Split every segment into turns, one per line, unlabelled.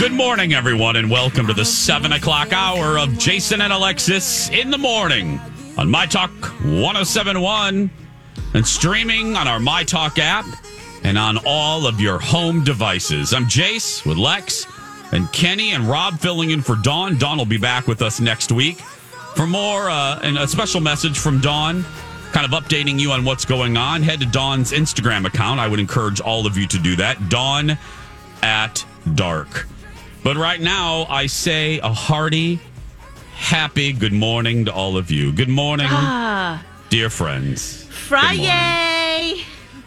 Good morning, everyone, and welcome to the 7 o'clock hour of Jason and Alexis in the morning on My Talk 1071 and streaming on our My Talk app and on all of your home devices. I'm Jace with Lex and Kenny and Rob filling in for Dawn. Dawn will be back with us next week for more uh, and a special message from Dawn. Kind of updating you on what's going on. Head to Dawn's Instagram account. I would encourage all of you to do that. Dawn at dark. But right now, I say a hearty, happy good morning to all of you. Good morning,
Ah,
dear friends.
Friday.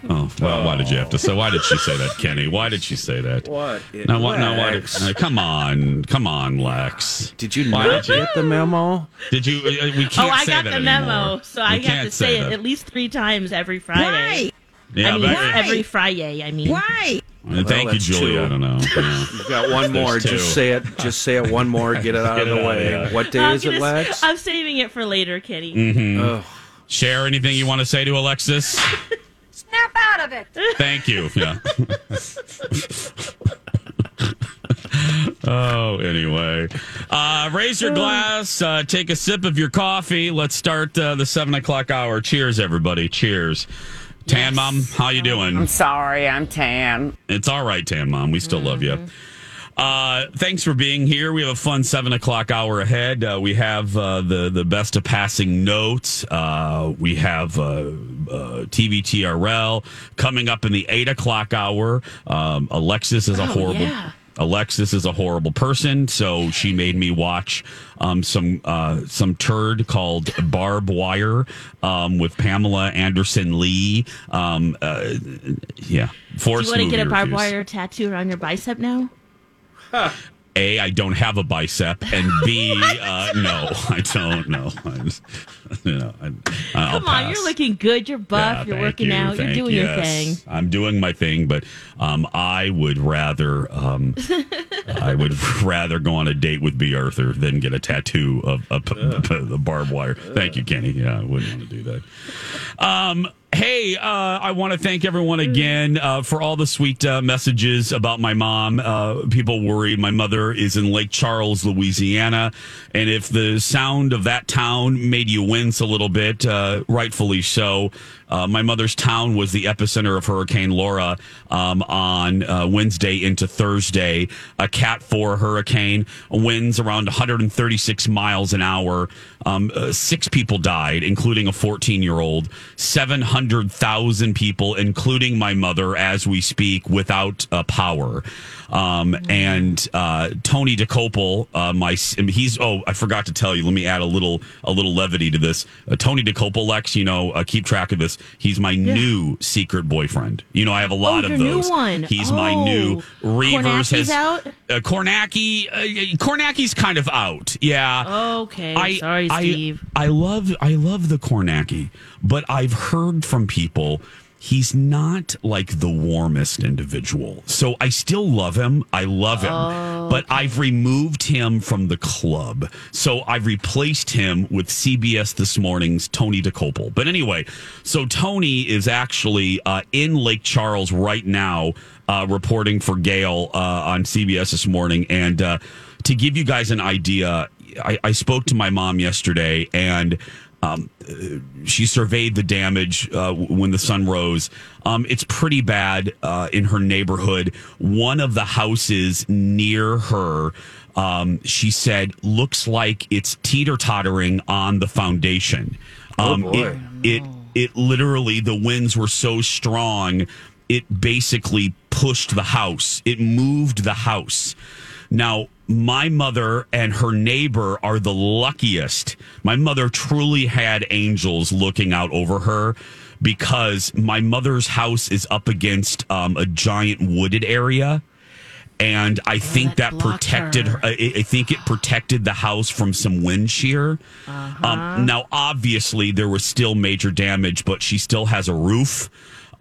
Oh, well, why did you have to say? Why did she say that, Kenny? Why did she say that?
What?
No, why, no, why did,
Lex.
uh, come on, come on, Lex.
Did you
Why
not
did you-
get the memo?
Did you? Uh, we
Oh,
can't
I
say
got
that
the memo,
anymore.
so I have
can't
to say it
that.
at least three times every Friday. Why?
Yeah,
I mean,
but-
every Friday. I mean,
Why?
Uh, thank you,
that's
Julie.
two.
I don't know. Yeah.
You've got one more.
Two.
Just say it. Just say it one more. Get it out
Get
of
it
the
out,
way.
yeah.
What day
I'm
is it,
gonna-
Lex?
I'm saving it for later, Kitty.
Mm-hmm. Share anything you want to say to Alexis?
Snap out of it.
Thank you. Yeah. oh, anyway. Uh, raise your glass, uh, take a sip of your coffee. Let's start uh, the seven o'clock hour. Cheers, everybody. Cheers. Tan Mom, how you doing?
I'm sorry, I'm tan.
It's all right, Tan Mom. We still love you. Uh, thanks for being here. We have a fun seven o'clock hour ahead. Uh, we have uh, the the best of passing notes. Uh, we have uh, uh, TVTRL coming up in the eight o'clock hour. Um, Alexis is a
Oh,
horrible.
yeah.
Alexis is a horrible person, so she made me watch um, some uh, some turd called Barb Wire um, with Pamela Anderson Lee. Um, uh, yeah,
Do you want to get a barbed
reviews.
wire tattoo around your bicep now?
A, I don't have a bicep, and B, uh, no, I don't. No, I, you know, I,
Come on, you're looking good. You're buff.
Yeah,
you're working
you,
out. You're doing your thing.
I'm doing my thing, but um, I would rather um, I would rather go on a date with Bea Arthur than get a tattoo of a, p- p- a barbed wire. Thank you, Kenny. Yeah, I wouldn't want to do that. Um, hey, uh, I want to thank everyone again uh, for all the sweet uh, messages about my mom. Uh, people worried my mother is in Lake Charles, Louisiana, and if the sound of that town made you wince a little bit, uh, rightfully so. Uh, my mother's town was the epicenter of Hurricane Laura um, on uh, Wednesday into Thursday. A Cat 4 hurricane, winds around 136 miles an hour. Um, uh, six people died, including a 14 year old. 700,000 people, including my mother, as we speak, without uh, power. Um, and uh, Tony Dokoupil, uh, my he's oh I forgot to tell you. Let me add a little a little levity to this. Uh, Tony Dokoupil, Lex, you know, uh, keep track of this. He's my new secret boyfriend. You know, I have a lot
Oh,
of those. He's my new
Oh,
Reavers has
out?
Uh, Kornacki, uh, kind of out. Yeah.
Okay. Sorry, Steve.
I, I love I love the Kornacki, but I've heard from people he's not like the warmest individual. So I still love him. I love him.
Oh,
but I've removed him from the club. So I've replaced him with CBS This Morning's Tony Dokoupil. But anyway, so Tony is actually uh, in Lake Charles right now, uh, reporting for Gayle uh, on CBS This Morning. And uh, to give you guys an idea, I, I spoke to my mom yesterday and she surveyed the damage uh, when the sun rose. Um, it's pretty bad uh, in her neighborhood. One of the houses near her, um, she said, looks like it's teeter tottering on the foundation. Um,
boy.
It, it it literally the winds were so strong, it basically pushed the house. It moved the house. Now, my mother and her neighbor are the luckiest. My mother truly had angels looking out over her because my mother's house is up against um, a giant wooded area. And I think
that
that, protected
her.
her. I, I think it protected the house from some wind shear.
Uh-huh.
Um, now, obviously, there was still major damage, but she still has a roof.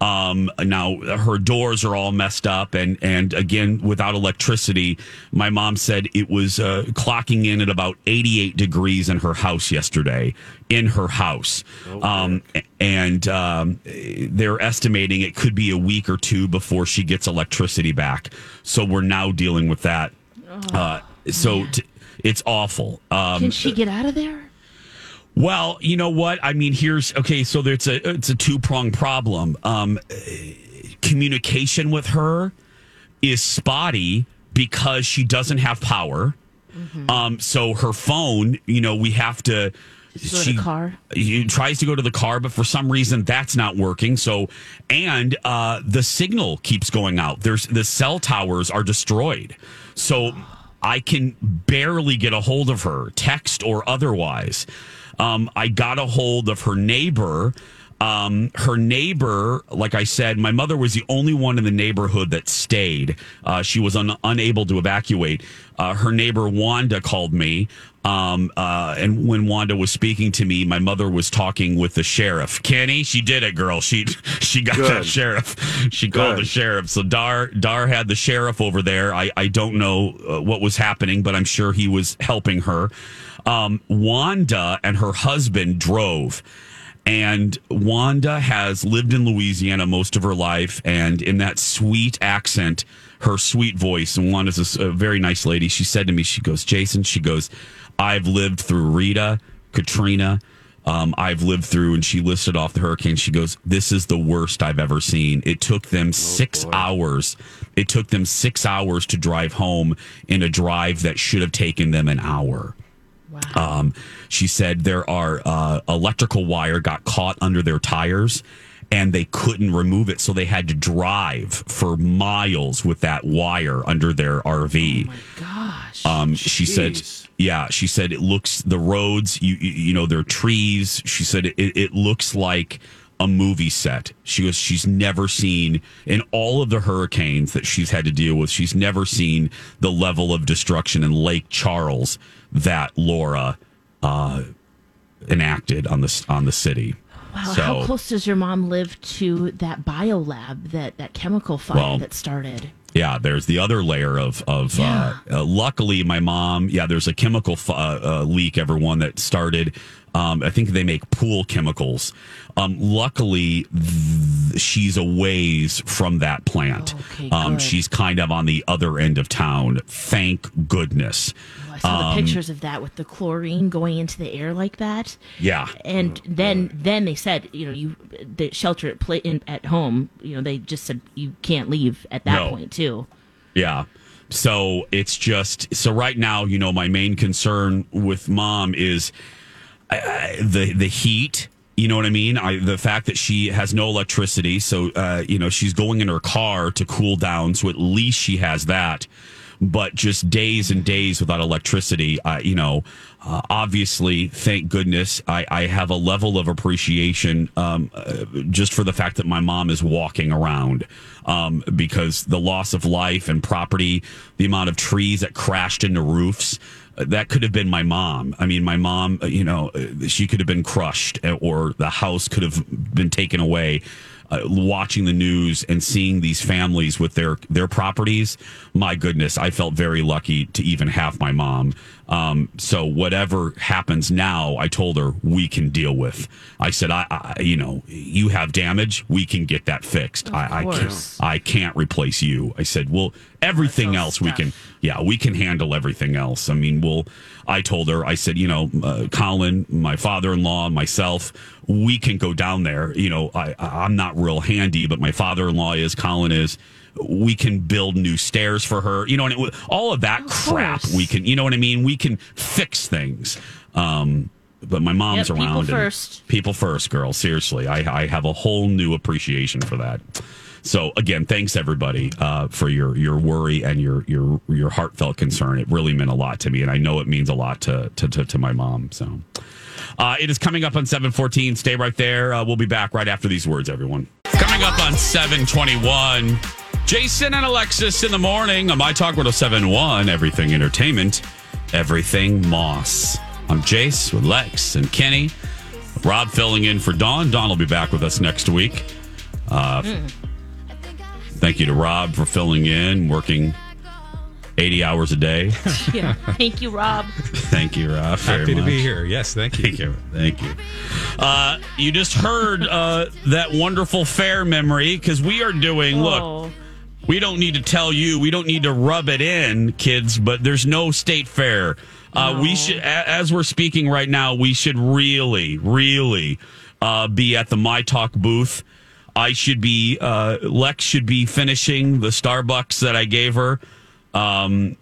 Um, now her doors are all messed up, and and again without electricity. My mom said it was uh, clocking in at about 88 degrees in her house yesterday. In her house, um, and um, they're estimating it could be a week or two before she gets electricity back. So we're now dealing with that. Uh, so t- it's awful. Um,
Can she get out of there?
Well, you know what? I mean, here's okay. So there's a it's a two pronged problem. Um, communication with her is spotty because she doesn't have power. Um, so her phone, you know, we have to.
The car?
She tries to go to the car, but for some reason that's not working. So, and uh, the signal keeps going out. There's the cell towers are destroyed. So I can barely get a hold of her, text or otherwise. Um, I got a hold of her neighbor. Um, her neighbor, like I said, my mother was the only one in the neighborhood that stayed. Uh, she was un- unable to evacuate. Uh, her neighbor Wanda called me. Um, uh, and when Wanda was speaking to me, my mother was talking with the sheriff. Kenny, she did it, girl. She she got
Good.
that sheriff. She called the sheriff. So Dar Dar had the sheriff over there. I I don't know uh, what was happening, but I'm sure he was helping her. Um, Wanda and her husband drove. And Wanda has lived in Louisiana most of her life, and in that sweet accent, her sweet voice, and Wanda's a very nice lady. She said to me, she goes, Jason, she goes, I've lived through Rita, Katrina, um, I've lived through, and she listed off the hurricanes. She goes, This is the worst I've ever seen. It took them six hours. It took them six hours to drive home in a drive that should have taken them an hour. Um, she said there are uh, electrical wire got caught under their tires and they couldn't remove it. So they had to drive for miles with that wire under their RV.
Oh my Gosh.
Um, she said, yeah, she said it looks, the roads, you, you, you know, there are trees. She said it, it looks like a movie set. She was she's never seen in all of the hurricanes that she's had to deal with, she's never seen the level of destruction in Lake Charles that Laura, uh, enacted on the on the city.
wow.
so-
How close does your mom live to that bio lab, that, that chemical fire
Well,
that started?
Yeah, there's the other layer of of.
Yeah.
Uh, uh, luckily, my mom. Yeah, there's a chemical f- uh, uh, leak. Everyone that started. Um, I think they make pool chemicals. Um, luckily, th- she's a ways from that plant.
Okay,
um, she's kind of on the other end of town. Thank goodness.
Saw
Um,
the pictures of that with the chlorine going into the air like that.
Yeah.
And then, then they said, you know, you the shelter at play in, at home. You know, they just said you can't leave at that
No.
point too.
Yeah. So it's just so right now, you know, my main concern with mom is uh, the the heat. You know what I mean? I, the fact that she has no electricity, so uh, you know she's going in her car to cool down. So at least she has that. But just days and days without electricity, you know, uh, obviously, thank goodness, I, I have a level of appreciation um, uh, just for the fact that my mom is walking around. Um, because the loss of life and property, the amount of trees that crashed into roofs, uh, that could have been my mom. I mean, my mom, uh, you know, uh, she could have been crushed or the house could have been taken away. Uh, watching the news and seeing these families with their their properties, my goodness, I felt very lucky to even have my mom. Um, so whatever happens now, I told her we can deal with. I said, I, I you know, you have damage, we can get that fixed. I, I can't. I can't replace you. I said, well, everything else we can, yeah, we can handle everything else. I mean, we'll. I told her, I said, you know, uh, Colin, my father-in-law, myself, we can go down there. You know, I, I'm not real handy, but my father-in-law is, Colin is. We can build new stairs for her. You know, and it, all of that crap.
course.
We can, you know what I mean. We can fix things. Um, but my mom's
Yep,
around.
people first.
people first, girl. Seriously, I, I have a whole new appreciation for that. So again, thanks everybody uh, for your your worry and your your your heartfelt concern. It really meant a lot to me, and I know it means a lot to to, to, to my mom. So uh, it is coming up on seven fourteen. Stay right there. Uh, we'll be back right after these words, everyone. Coming up on seven twenty one. Jason and Alexis in the morning on My Talk 1071, Everything Entertainment, Everything Moss. I'm Jace with Lex and Kenny. Rob filling in for Dawn. Dawn will be back with us next week. Uh, Thank you to Rob for filling in, working 80 hours a day.
Yeah. Thank you, Rob.
Thank you, Rob. very
Happy to be here. Yes, thank you.
Thank you. Thank you. Uh, you just heard uh, that wonderful fair memory because we are doing, look,
Oh.
we don't need to tell you, we don't need to rub it in, kids, but there's no state fair. Uh, We should, as we're speaking right now, we should really, really uh, be at the My Talk booth. I should be, uh, Lex should be finishing the Starbucks that I gave her. Um,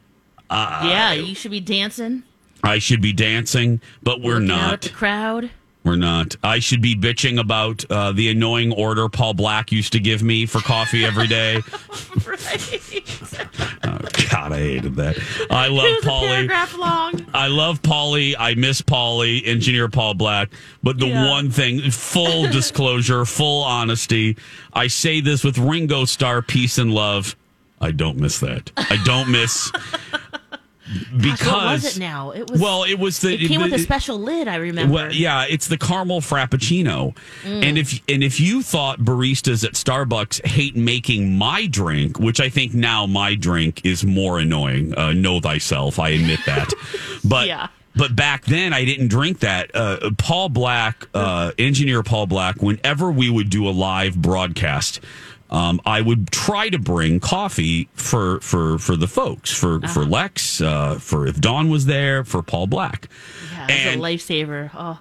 yeah, you should be dancing.
I should be dancing, but we're
looking
not.
the crowd.
We're not. I should be bitching about uh, the annoying order Paul Black used to give me for coffee every day. oh, God, I hated that. I love Paulie. I love Paulie. I miss Paulie, engineer Paul Black. But the
Yeah.
one thing, full disclosure, full honesty, I say this with Ringo Starr, peace and love. I don't miss that. I don't miss because
what was it now? It was
well, it was the
It came with
the-
a special lid. I remember.
well, yeah, it's the caramel frappuccino. And if and if you thought baristas at Starbucks hate making my drink, which I think now my drink is more annoying. Uh, know thyself. I admit that. But
Yeah.
but back then I didn't drink that. Uh, Paul Black, uh, engineer Paul Black. Whenever we would do a live broadcast. Um, I would try to bring coffee for for for the folks for for Lex uh, for if Dawn was there for Paul Black.
yeah, it was
and-
a lifesaver. Oh,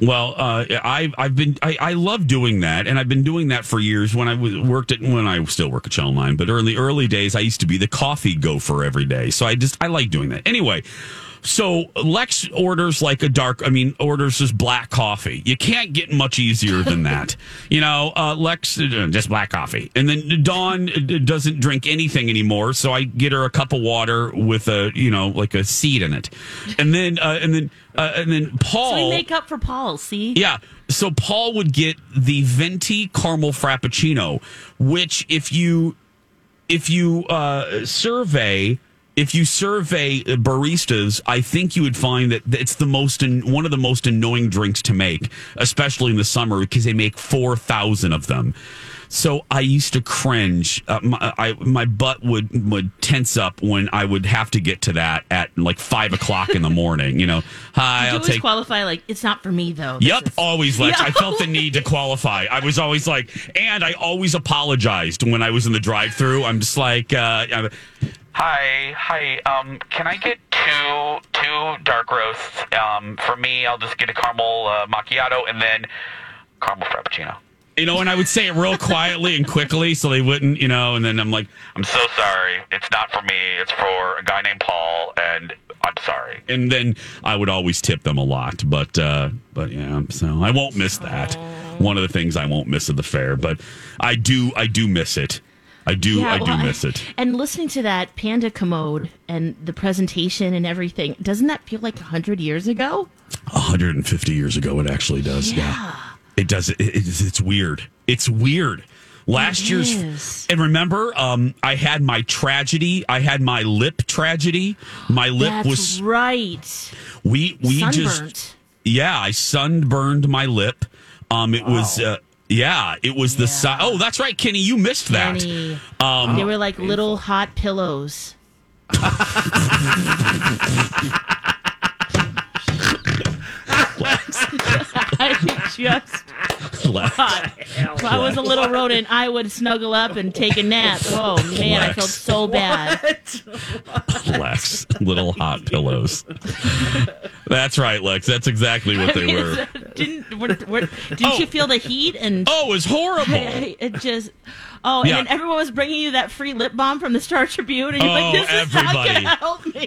well, uh, I've I've been I, I love doing that, and I've been doing that for years. When I was worked at when I still work at Channel Nine, but in the early days, I used to be the coffee gopher every day. So I just I like doing that. Anyway, so Lex orders like a dark. I mean, orders just black coffee. You can't get much easier than that. you know, uh, Lex uh, just black coffee, and then Dawn uh, doesn't drink anything anymore. So I get her a cup of water with a you know like a seed in it, and then uh, and then uh, and then Paul.
so we make up for Paul. See,
Yeah. So Paul would get the venti caramel frappuccino, which if you if you uh, survey if you survey baristas, I think you would find that it's the most one of the most annoying drinks to make, especially in the summer because they make four thousand of them. So I used to cringe. Uh, my, I, my butt would would tense up when I would have to get to that at like five o'clock in the morning. You know, hi,
you
I'll
always
take
qualify like it's not for me though.
Yep,
is-
always Lex. I felt the need to qualify. I was always like, and I always apologized when I was in the drive-through. I'm just like, uh,
Hi, hi. Um, can I get two two dark roasts? Um, for me, I'll just get a caramel uh, macchiato and then caramel frappuccino.
you know, and I would say it real quietly and quickly so they wouldn't, you know. And then I'm like,
I'm so sorry. It's not for me. It's for a guy named Paul, and I'm sorry.
and then I would always tip them a lot. But uh, but yeah, so I won't miss that. One of the things I won't miss at the fair, but I do I do miss it. I do
Yeah,
I do
well,
miss it.
And listening to that panda commode and the presentation and everything, doesn't that feel like hundred years ago?
150 years ago, it actually does. Yeah, it does. It, it's, it's weird. It's weird. Last
It
year's,
is.
and remember, um, I had my tragedy. I had my lip tragedy. My lip
That's
was
right.
we we
Sunburnt.
just yeah. I sunburned my lip. Um, it was uh, yeah, it was the size. Oh, that's right, Kenny. You missed that.
Kenny.
Um,
they were like little hot pillows. I just if I was a little rodent, I would snuggle up and take a nap. Oh man, I felt so bad.
Lex, little hot pillows. That's right, Lex. That's exactly what they were.
Didn't were, were, didn't
Oh.
you feel the heat and
Oh, it was horrible.
I- it just oh
Yeah.
and then everyone was bringing you that free lip balm from the Star Tribune and you're
Oh,
like this is not
everybody.
gonna help me.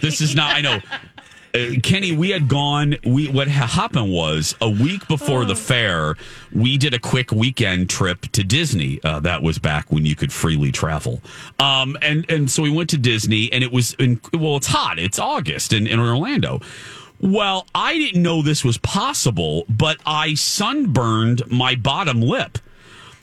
This is not. I know. Uh, Kenny, we had gone. We what happened was a week before the fair, we did a quick weekend trip to Disney. Uh, that was back when you could freely travel. Um, and and so we went to Disney, and it was in, well, it's hot. It's August in, in Orlando. Well, I didn't know this was possible, but I sunburned my bottom lip.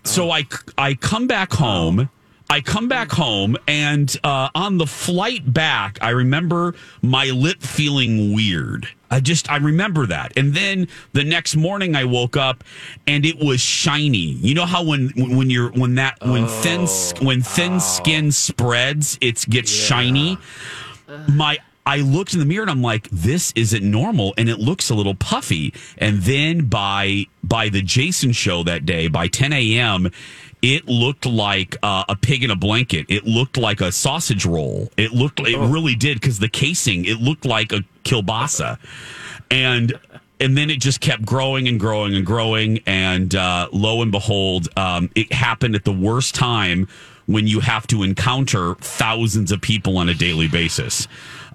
So I I come back home. I come back home and uh, on the flight back, I remember my lip feeling weird. I just I remember that. And then the next morning I woke up and it was shiny. You know how when when you're when that when thin s- when thin skin spreads, it gets shiny. My I looked in the mirror and I'm like, this isn't normal, and it looks a little puffy. And then by by the Jason show that day, by 10 a.m., it looked like uh, a pig in a blanket. It looked like a sausage roll. It looked, it really did, because the casing, it looked like a kielbasa, and and then it just kept growing and growing and growing. And uh, lo and behold, um, it happened at the worst time when you have to encounter thousands of people on a daily basis.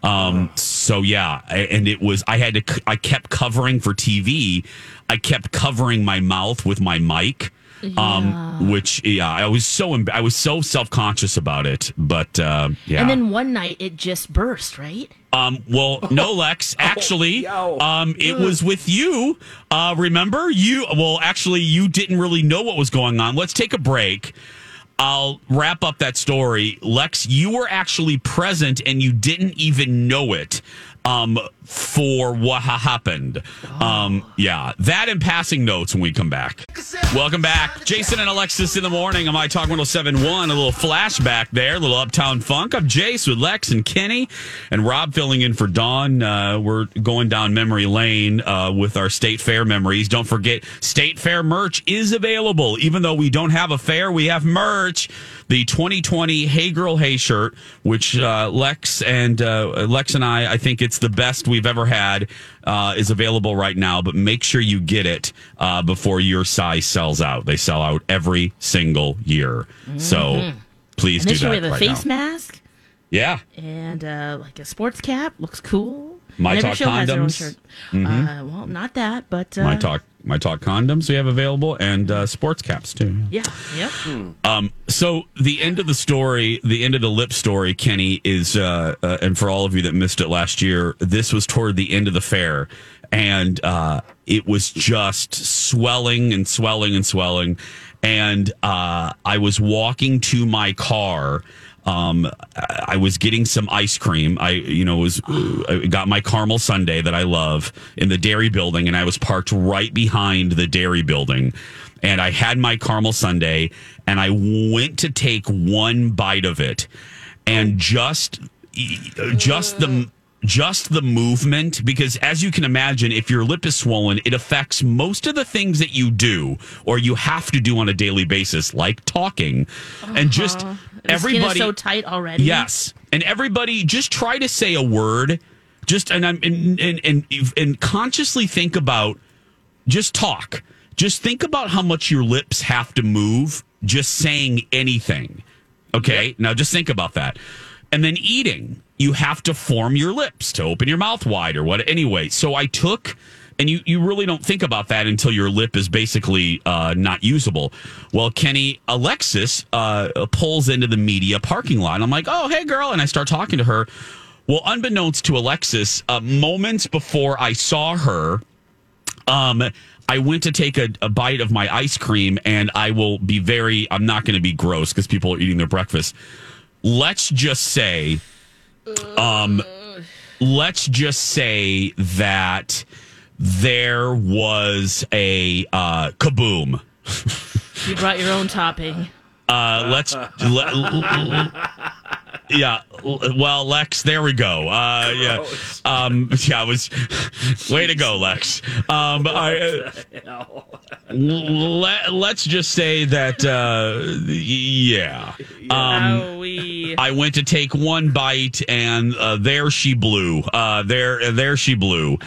Um, so yeah, and it was, I had to, I kept covering for TV. I kept covering my mouth with my mic. Um, which, yeah, I was so, emb- I was so self conscious about it, but, uh, yeah.
And then one night it just burst, right?
Um, well, no, Lex. Actually, um, it was with you. Uh, remember you? Well, actually, you didn't really know what was going on. Let's take a break. I'll wrap up that story. Lex, you were actually present and you didn't even know it. Um, for what ha- happened. Um, yeah, that and passing notes when we come back. Welcome back. Jason and Alexis in the morning on My Talk 1071. A little flashback there, a little Uptown Funk. I'm Jace with Lex and Kenny and Rob filling in for Dawn. Uh, we're going down memory lane uh, with our state fair memories. Don't forget, state fair merch is available. Even though we don't have a fair, we have merch. The 2020 Hey Girl Hey shirt, which uh, Lex and uh, Lex and I, I think it's the best we've ever had, uh, is available right now. But make sure you get it uh, before your size sells out. They sell out every single year. So please do that
have a
right
face
now.
mask
Yeah.
and uh, like a sports cap. Looks cool.
My
And every
Talk
show has their own
condoms. Mm-hmm.
Uh, well, not that, but uh,
My talk, my talk condoms we have available, and uh, sports caps too.
Yeah, yep.
Um, so the end of the story, the end of the lip story, Kenny is, uh, uh, and for all of you that missed it last year, this was toward the end of the fair, and uh, it was just swelling and swelling and swelling, and uh, I was walking to my car. Um, I was getting some ice cream. I, you know, was I got my caramel sundae that I love in the dairy building, and I was parked right behind the dairy building and I had my caramel sundae and I went to take one bite of it and just just the just the movement because as you can imagine if your lip is swollen it affects most of the things that you do or you have to do on a daily basis like talking and just
Uh-huh. The
everybody
is so tight already.
Yes, and everybody just try to say a word, just and I'm and and and, and consciously think about just talk. Just think about how much your lips have to move just saying anything. Okay, now just think about that, and then eating. You have to form your lips to open your mouth wide or what. Anyway, so I took. And you, you really don't think about that until your lip is basically uh, not usable. Well, Kenny, Alexis uh, pulls into the media parking lot. I'm like, oh, hey, girl. And I start talking to her. Well, unbeknownst to Alexis, uh, moments before I saw her, Um, I went to take a, a bite of my ice cream, and I will be very. I'm not going to be gross because people are eating their breakfast. Let's just say, um, let's just say that there was a uh, kaboom.
You brought your own topping.
Uh, let's. le- l- l- yeah. l- Well, Lex, there we go. Uh, yeah. Um, yeah, it was. Way to go, Lex. Um, I, uh, let, let's just say that. Uh, yeah. Um, I went to take one bite, and uh, there she blew. Uh, there, there she blew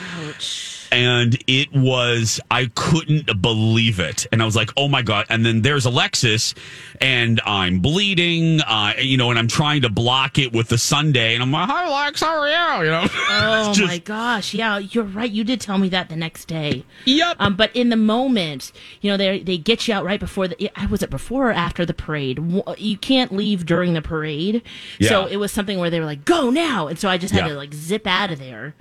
and it was I couldn't believe it, and I was like, "Oh my god!" And then there's Alexis, and I'm bleeding, uh, you know, and I'm trying to block it with the Sunday, and I'm like, "Hi, Lex, how are you?" You know,
Oh
just-
my gosh! Yeah, you're right. You did tell me that the next day.
Yep.
Um, but in the moment, you know, they they get you out right before the. I was it before or after the parade? You can't leave during the parade,
yeah.
so it was something where they were like, "Go now!" And so I just had
Yeah.
to like zip out of there.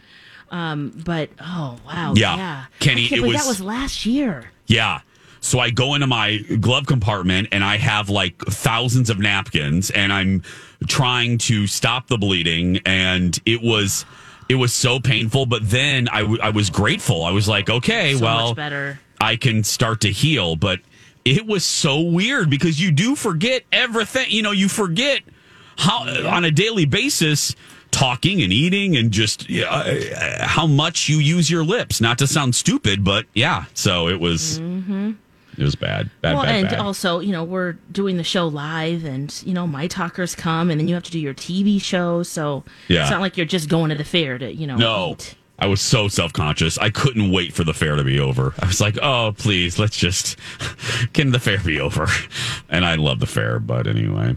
Um, but oh wow,
Yeah.
yeah,
Kenny, it was-
that was last year.
Yeah. So I go into my glove compartment and I have like thousands of napkins and I'm trying to stop the bleeding and it was it was so painful but then I, w- I was grateful. I was like, okay,
So
well
better.
I can start to heal, but it was so weird because you do forget everything. You know, you forget how on a daily basis talking and eating and just uh, how much you use your lips. Not to sound stupid, but yeah. So it was it was bad, bad,
Mm-hmm. well,
bad,
and
bad.
also, you know, we're doing the show live, and you know, my talkers come, and then you have to do your TV show. So
Yeah.
it's not like you're just going to the fair to, you know,
no.
eat.
I was so self conscious. I couldn't wait for the fair to be over. I was like, oh, please, let's just, can the fair be over? And I love the fair, but anyway.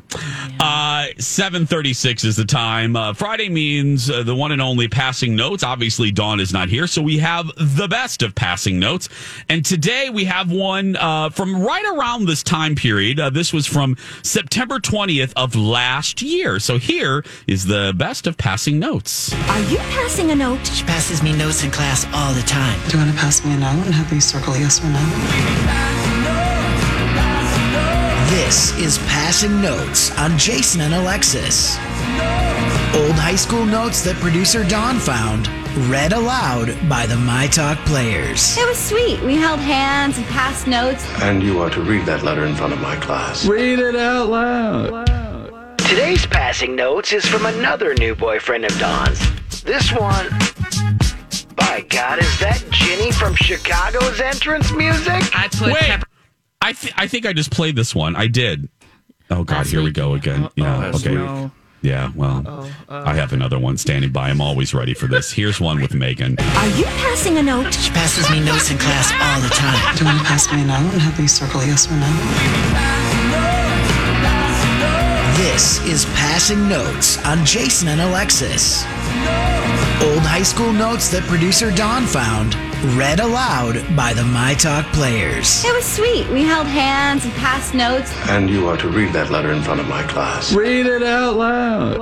Uh, 736 is the time. Uh, Friday means uh, the one and only passing notes. Obviously, Dawn is not here, so we have the best of passing notes. And today we have one uh, from right around this time period. Uh, this was from September 20th of last year. So here is the best of passing notes.
Are you passing a note?
She passes me notes in class all the time.
Do you want to pass me a note and have me circle yes or no?
This is Passing Notes on Jason and Alexis. Old high school notes that producer Dawn found, read aloud by the My Talk players.
It was sweet. We held hands and passed notes.
And you are to read that letter in front of my class.
Read it out loud.
Today's Passing Notes is from another new boyfriend of Dawn's. This one, by God, is that Ginny from Chicago's entrance music?
I put
Wait,
pepper-
I th- I think I just played this one. I did. Oh God,
Last
here we go again.
Oh,
yeah.
oh,
okay.
no.
Yeah. Well, oh, uh. I have another one standing by. I'm always ready for this. Here's one with Megan.
Are you passing a note?
She passes me notes in class all the time.
Do you want to pass me a note and have me circle yes or no?
This is Passing Notes on Jason and Alexis. Old high school notes that producer Dawn found, read aloud by the My Talk players.
It was sweet. We held hands and passed notes.
And you are to read that letter in front of my class.
Read it out loud.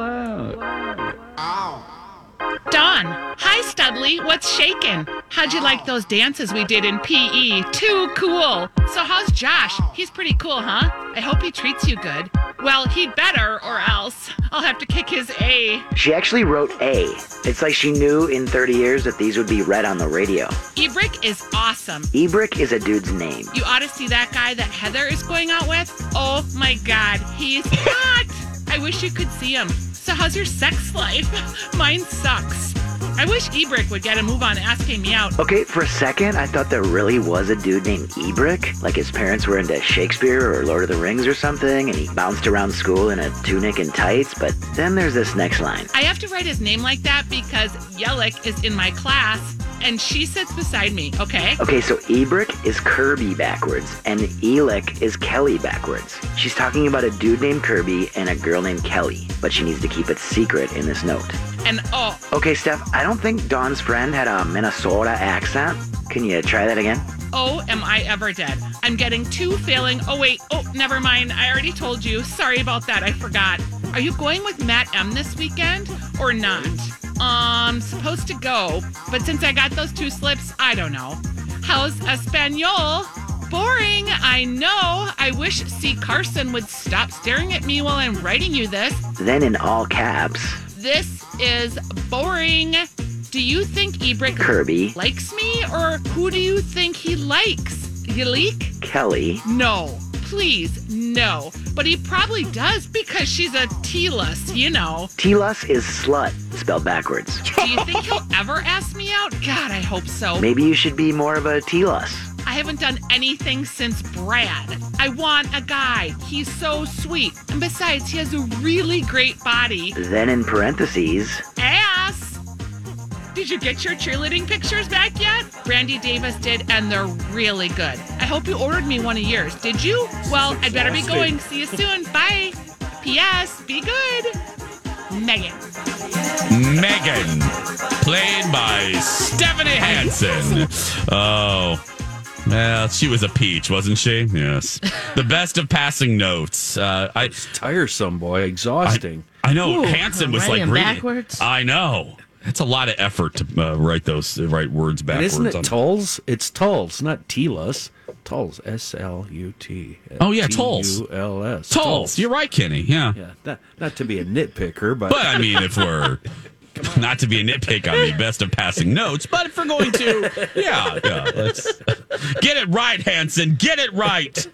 Dawn. Hi, Studley. What's shaking? How'd you like those dances we did in PE? Too cool. So, how's Josh? He's pretty cool, huh? I hope he treats you good. Well, he'd better, or else I'll have to kick his A.
She actually wrote A. It's like she knew in 30 years that these would be read on the radio.
Ebrick is awesome.
Ebrick is a dude's name.
You ought to see that guy that Heather is going out with. Oh my god, he's hot! I wish you could see him. So, how's your sex life? Mine sucks. I wish Ebrick would get a move on asking me out.
Okay, for a second, I thought there really was a dude named Ebrick. Like his parents were into Shakespeare or Lord of the Rings or something, and he bounced around school in a tunic and tights. But then there's this next line.
I have to write his name like that because Yelik is in my class and she sits beside me, okay?
Okay, so Ebrick is Kirby backwards, and Elick is Kelly backwards. She's talking about a dude named Kirby and a girl named Kelly, but she needs to keep it secret in this note.
And oh,
Okay, Steph, I don't think Dawn's friend had a Minnesota accent. Can you try that again?
oh, am I ever dead? I'm getting two failing. Oh, wait. Oh, never mind. I already told you. Sorry about that. I forgot. Are you going with Matt M this weekend or not? Um, supposed to go, but since I got those two slips, I don't know. How's Espanol? Boring, I know. I wish C. Carson would stop staring at me while I'm writing you this.
Then in all caps,
This is boring. Do you think Ebrick
Kirby.
likes me, or who do you think he likes? Yalik?
Kelly,
No. Please, no. But he probably does because she's a T-less, you know.
Tilas is slut, spelled backwards.
Do you think he'll ever ask me out? God, I hope so.
Maybe you should be more of a Tilas.
I haven't done anything since Brad. I want a guy. He's so sweet. And besides, he has a really great body.
Then in parentheses,
Ass! Did you get your cheerleading pictures back yet? Brandy Davis did, and they're really good. I hope you ordered me one of yours. Did you? Well, I'd better be going. See you soon. Bye. P.S. Be good. Megan.
Megan, played by Stephanie Hansen. Oh. Well, she was a peach, wasn't she? Yes. The best of passing notes. Uh, I
tiresome, boy. Exhausting.
I, I know.
Ooh,
Hansen was
writing
like reading.
backwards.
I know. That's a lot of effort to uh, write those uh, write words
And
backwards.
isn't it
on-
It's Tulls, not Tilas. Tulls. S L U T.
Oh, yeah, Tulls.
U L S.
Tulls. You're right, Kenny. Yeah.
Yeah. Not, not to be a nitpicker, but.
But I mean, if we're not to be a nitpick on the best of passing notes, but if we're going to, yeah, yeah, let's get it right, Hansen. Get it right.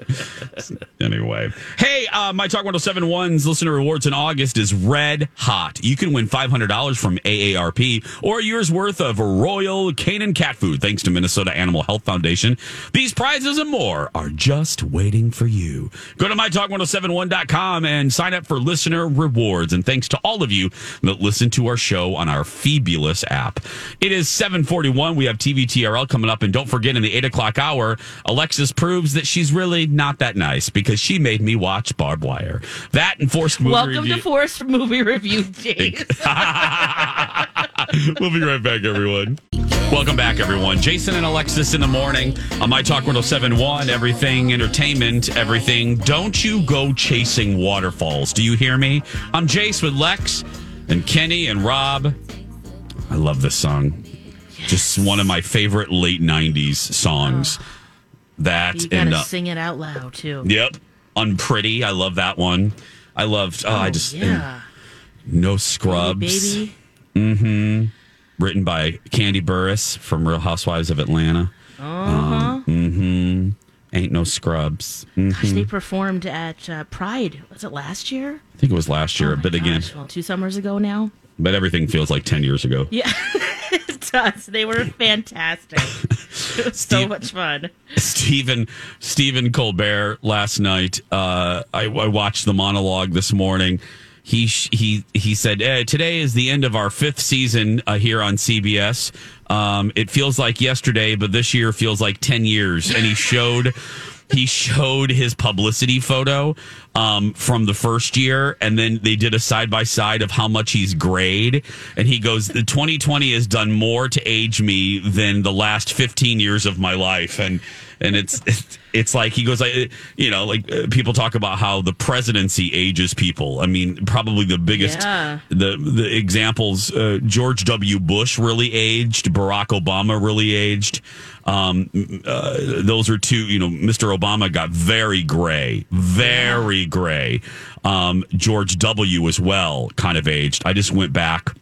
Anyway, hey, uh, my Talk 1071's listener rewards in August is red hot. You can win $500 from AARP or a year's worth of Royal Canin cat food thanks to Minnesota Animal Health Foundation. These prizes and more are just waiting for you. Go to mytalk1071.com and sign up for listener rewards. And thanks to all of you that listen to our show on our Fabulous app. It is 741. We have TVTRL coming up. And don't forget, in the 8 o'clock hour, Alexis proves that she's really not that nice because she made me watch Barbed Wire. That and Forced Movie
Welcome
Review.
to Forced Movie Review Days.
we'll be right back, everyone. Welcome back, everyone. Jason and Alexis in the morning on My Talk 1071, everything entertainment, everything. Don't you go chasing waterfalls. Do you hear me? I'm Jace with Lex and Kenny and Rob. I love this song. Just one of my favorite late 90s songs. That
you gotta
and uh,
sing it out loud too.
Yep. Unpretty. I love that one. I loved, oh, I just,
yeah.
no scrubs.
baby.
Mm-hmm. Written by Kandi Burruss from Real Housewives of Atlanta.
Uh-huh.
mm-hmm. Ain't no scrubs.
Gosh, they
Mhm.
performed at uh, Pride. Was it last year?
I think it was last year, but again,
well, two summers ago now.
but everything feels like 10 years ago.
Yeah, it does. They were fantastic. it was so much fun.
Stephen Stephen Colbert last night. Uh, I, I watched the monologue this morning. He he he said eh, today is the end of our fifth season uh, here on CBS. Um, it feels like yesterday, but this year feels like ten years. And he showed he showed his publicity photo um, from the first year, and then they did a side by side of how much he's grayed. And he goes, "The 2020 has done more to age me than the last 15 years of my life." And and it's it's, it's like he goes, like you know, like uh, people talk about how the presidency ages people. I mean, probably the biggest
Yeah.
the the examples uh, George W. Bush really aged, Barack Obama really aged. Um, uh, those are two. You know, Mr. Obama got very gray, very gray. Um, George W. as well, kind of aged. I just went back.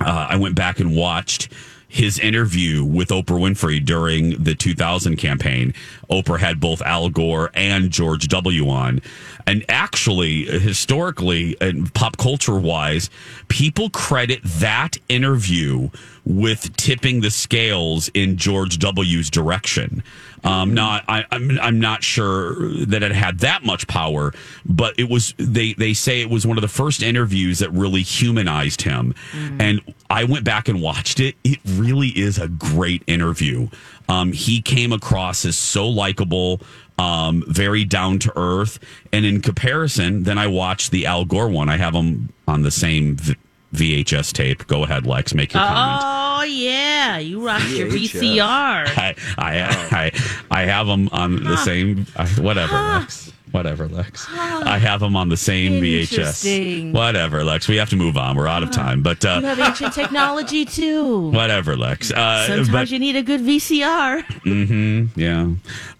Uh, I went back and watched his interview with Oprah Winfrey during the 2000 campaign. Oprah had both Al Gore and George W. on. And actually, historically and pop culture wise, people credit that interview with tipping the scales in George W.'s direction. Um, now, I, I'm I'm not sure that it had that much power, but it was. They they say it was one of the first interviews that really humanized him, and I went back and watched it. It really is a great interview. Um, he came across as so likable, um, very down to earth, and in comparison, then I watched the Al Gore one. I have them on the same VHS tape. Go ahead, Lex, make your comment.
Oh yeah, you rocked your VCR.
I I I, I have them on the same. I, whatever. Lex. Whatever, Lex. I have them on the same
Interesting.
VHS. Whatever, Lex. We have to move on. We're out of time. But uh,
You have ancient technology too.
whatever, Lex. Uh,
Sometimes
but-
you need a good VCR.
Mm-hmm. Yeah.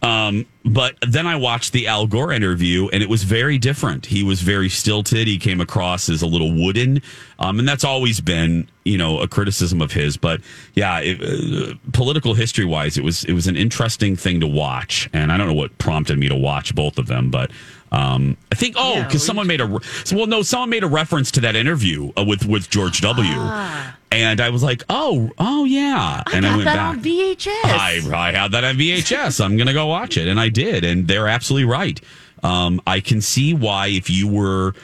Um, but then I watched the Al Gore interview, and it was very different. He was very stilted. He came across as a little wooden, um, and that's always been, you know, a criticism of his. But yeah, it, uh, political history wise, it was it was an interesting thing to watch, and I don't know what prompted me to watch both of them, but. Um, I think oh because someone made a re- well no someone made a reference to that interview uh, with with George W. and I was like oh oh yeah and I went
that
back
on VHS.
I, I had that on VHS. I'm going to go watch it. And I did. And they're absolutely right. Um, I can see why if you were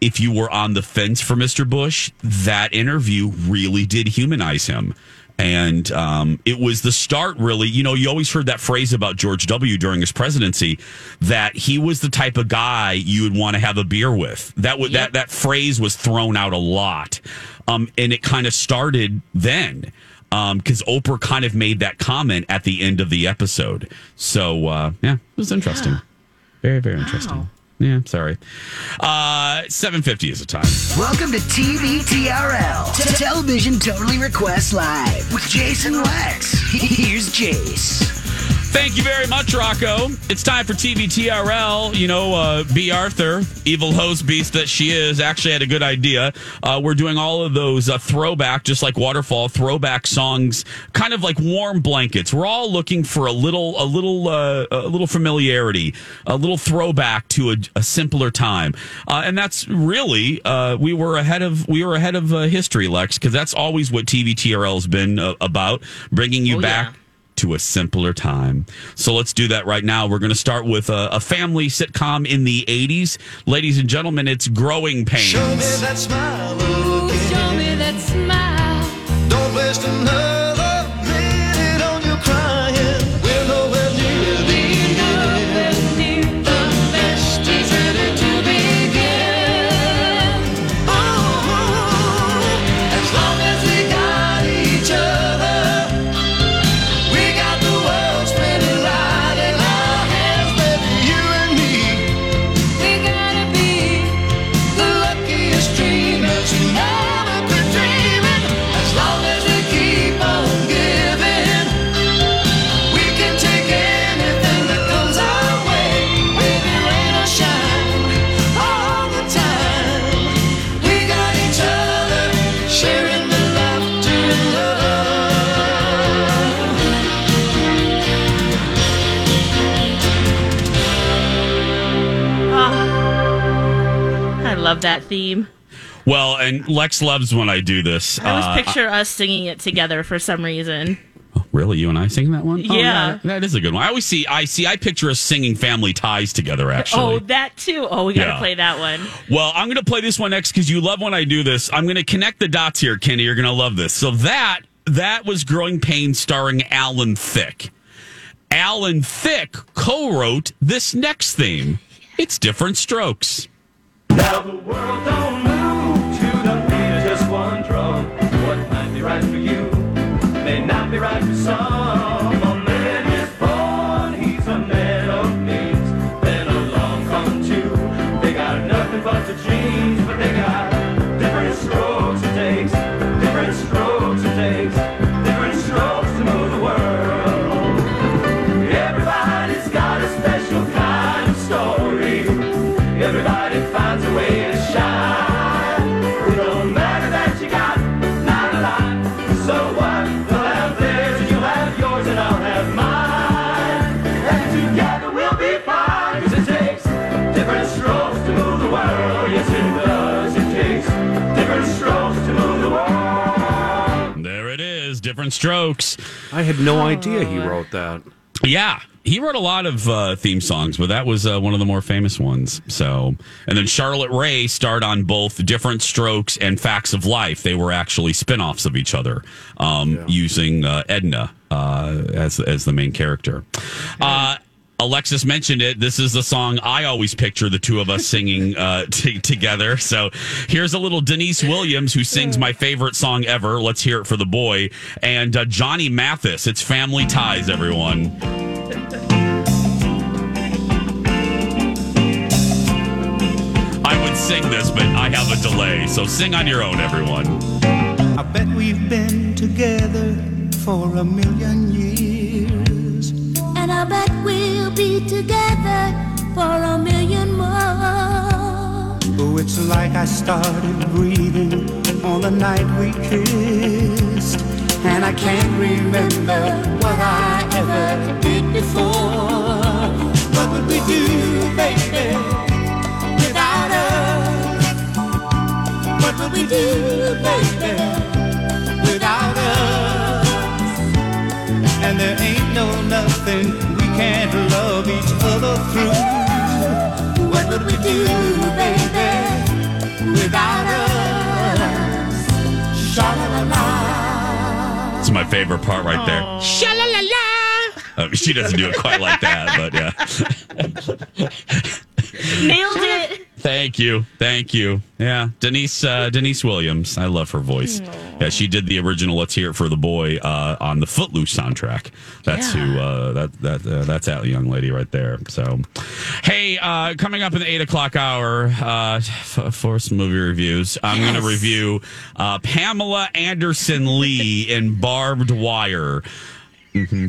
if you were on the fence for Mr. Bush, that interview really did humanize him. And um, it was the start, really. You know, you always heard that phrase about George W. during his presidency that he was the type of guy you would want to have a beer with. That would that that phrase was thrown out a lot, um, and it kind of started then because Oprah kind of made that comment at the end of the episode. So uh, yeah, it was interesting. Very very interesting. Yeah, sorry. Uh, Seven fifty is the time.
Welcome to TVTRL, Television Totally Request Live with Jason Lex. Here's Jace.
Thank you very much, Rocco. It's time for TV TRL. You know, uh, Bea Arthur, evil host beast that she is, actually had a good idea. Uh, we're doing all of those uh, throwback, just like Waterfall, throwback songs, kind of like warm blankets. We're all looking for a little, a little, uh, a little familiarity, a little throwback to a, a simpler time, uh, and that's really uh, we were ahead of we were ahead of uh, history, Lex, because that's always what TV TRL has been uh, about, bringing you
Oh,
back
yeah.
To a simpler time. So let's do that right now. We're going to start with a, a family sitcom in the 80s. Ladies and gentlemen, it's Growing Pains.
that smile again.
Show me that smile.
Don't waste another minute on your crying.
Theme.
Well, and Lex loves when I do this.
I always
Uh,
picture us singing it together for some reason.
really, you and I singing that one? Oh,
Yeah.
that is a good one. I always see. I see. I picture us singing Family Ties together. Actually,
Oh, that too. Oh, we got to
Yeah.
play that one.
Well, I'm going to play this one next because you love when I do this. I'm going to connect the dots here, Kenny. You're going to love this. So that that was Growing Pain" starring Alan Thicke. Alan Thicke co-wrote this next theme. It's different strokes.
Now the world don't move strokes.
I had no idea he wrote that.
Yeah, he wrote a lot of uh, theme songs, but that was uh, one of the more famous ones. So, and then Charlotte Rae starred on both Diff'rent Strokes and Facts of Life. They were actually spin-offs of each other, um, using uh, Edna uh, as as the main character. Uh, Alexis mentioned it. This is the song I always picture the two of us singing uh, t- together. So here's a little Deniece Williams who sings my favorite song ever. Let's hear it for the boy. And uh, Johnny Mathis. It's Family Ties, everyone. I would sing this, but I have a delay. So sing on your own, everyone.
I bet we've been together for a million years.
And I bet we'll be together for a million more.
Oh, it's like I started breathing on the night we kissed. And I can't remember what I ever did before. What would we do, baby, without us? What would we do, baby, without us? And there ain't no nothing can't love each other through. What would we do, baby, without us? Sha-la-la-la.
It's my favorite part right there.
Sha-la-la-la.
Uh, she doesn't do it quite like that, but yeah.
Nailed it.
Thank you, thank you. Yeah, Deniece uh, Deniece Williams. I love her voice. Yeah, she did the original "Let's Hear It for the Boy" uh, on the Footloose soundtrack. That's who. Uh, that that uh, that's that young lady right there. So, hey, uh, coming up in the eight o'clock hour uh, f- for some movie reviews, I'm going to review uh, Pamela Anderson Lee in Barb Wire. hmm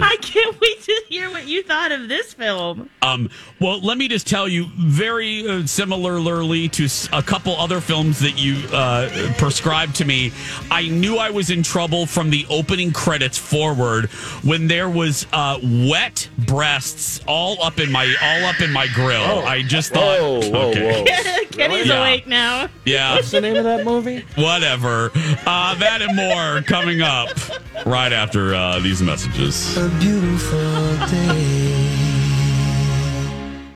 I can't wait to hear what you thought of this film.
Um, well, let me just tell you, very uh, similarly to a couple other films that you uh, prescribed to me, I knew I was in trouble from the opening credits forward when there was uh, wet breasts all up in my all up in my grill. I just thought,
Whoa, whoa,
okay,
whoa.
Kenny's
Yeah.
awake now.
yeah,
What's the name of that movie?
whatever. Uh, that and more coming up right after uh, these messages.
A beautiful day.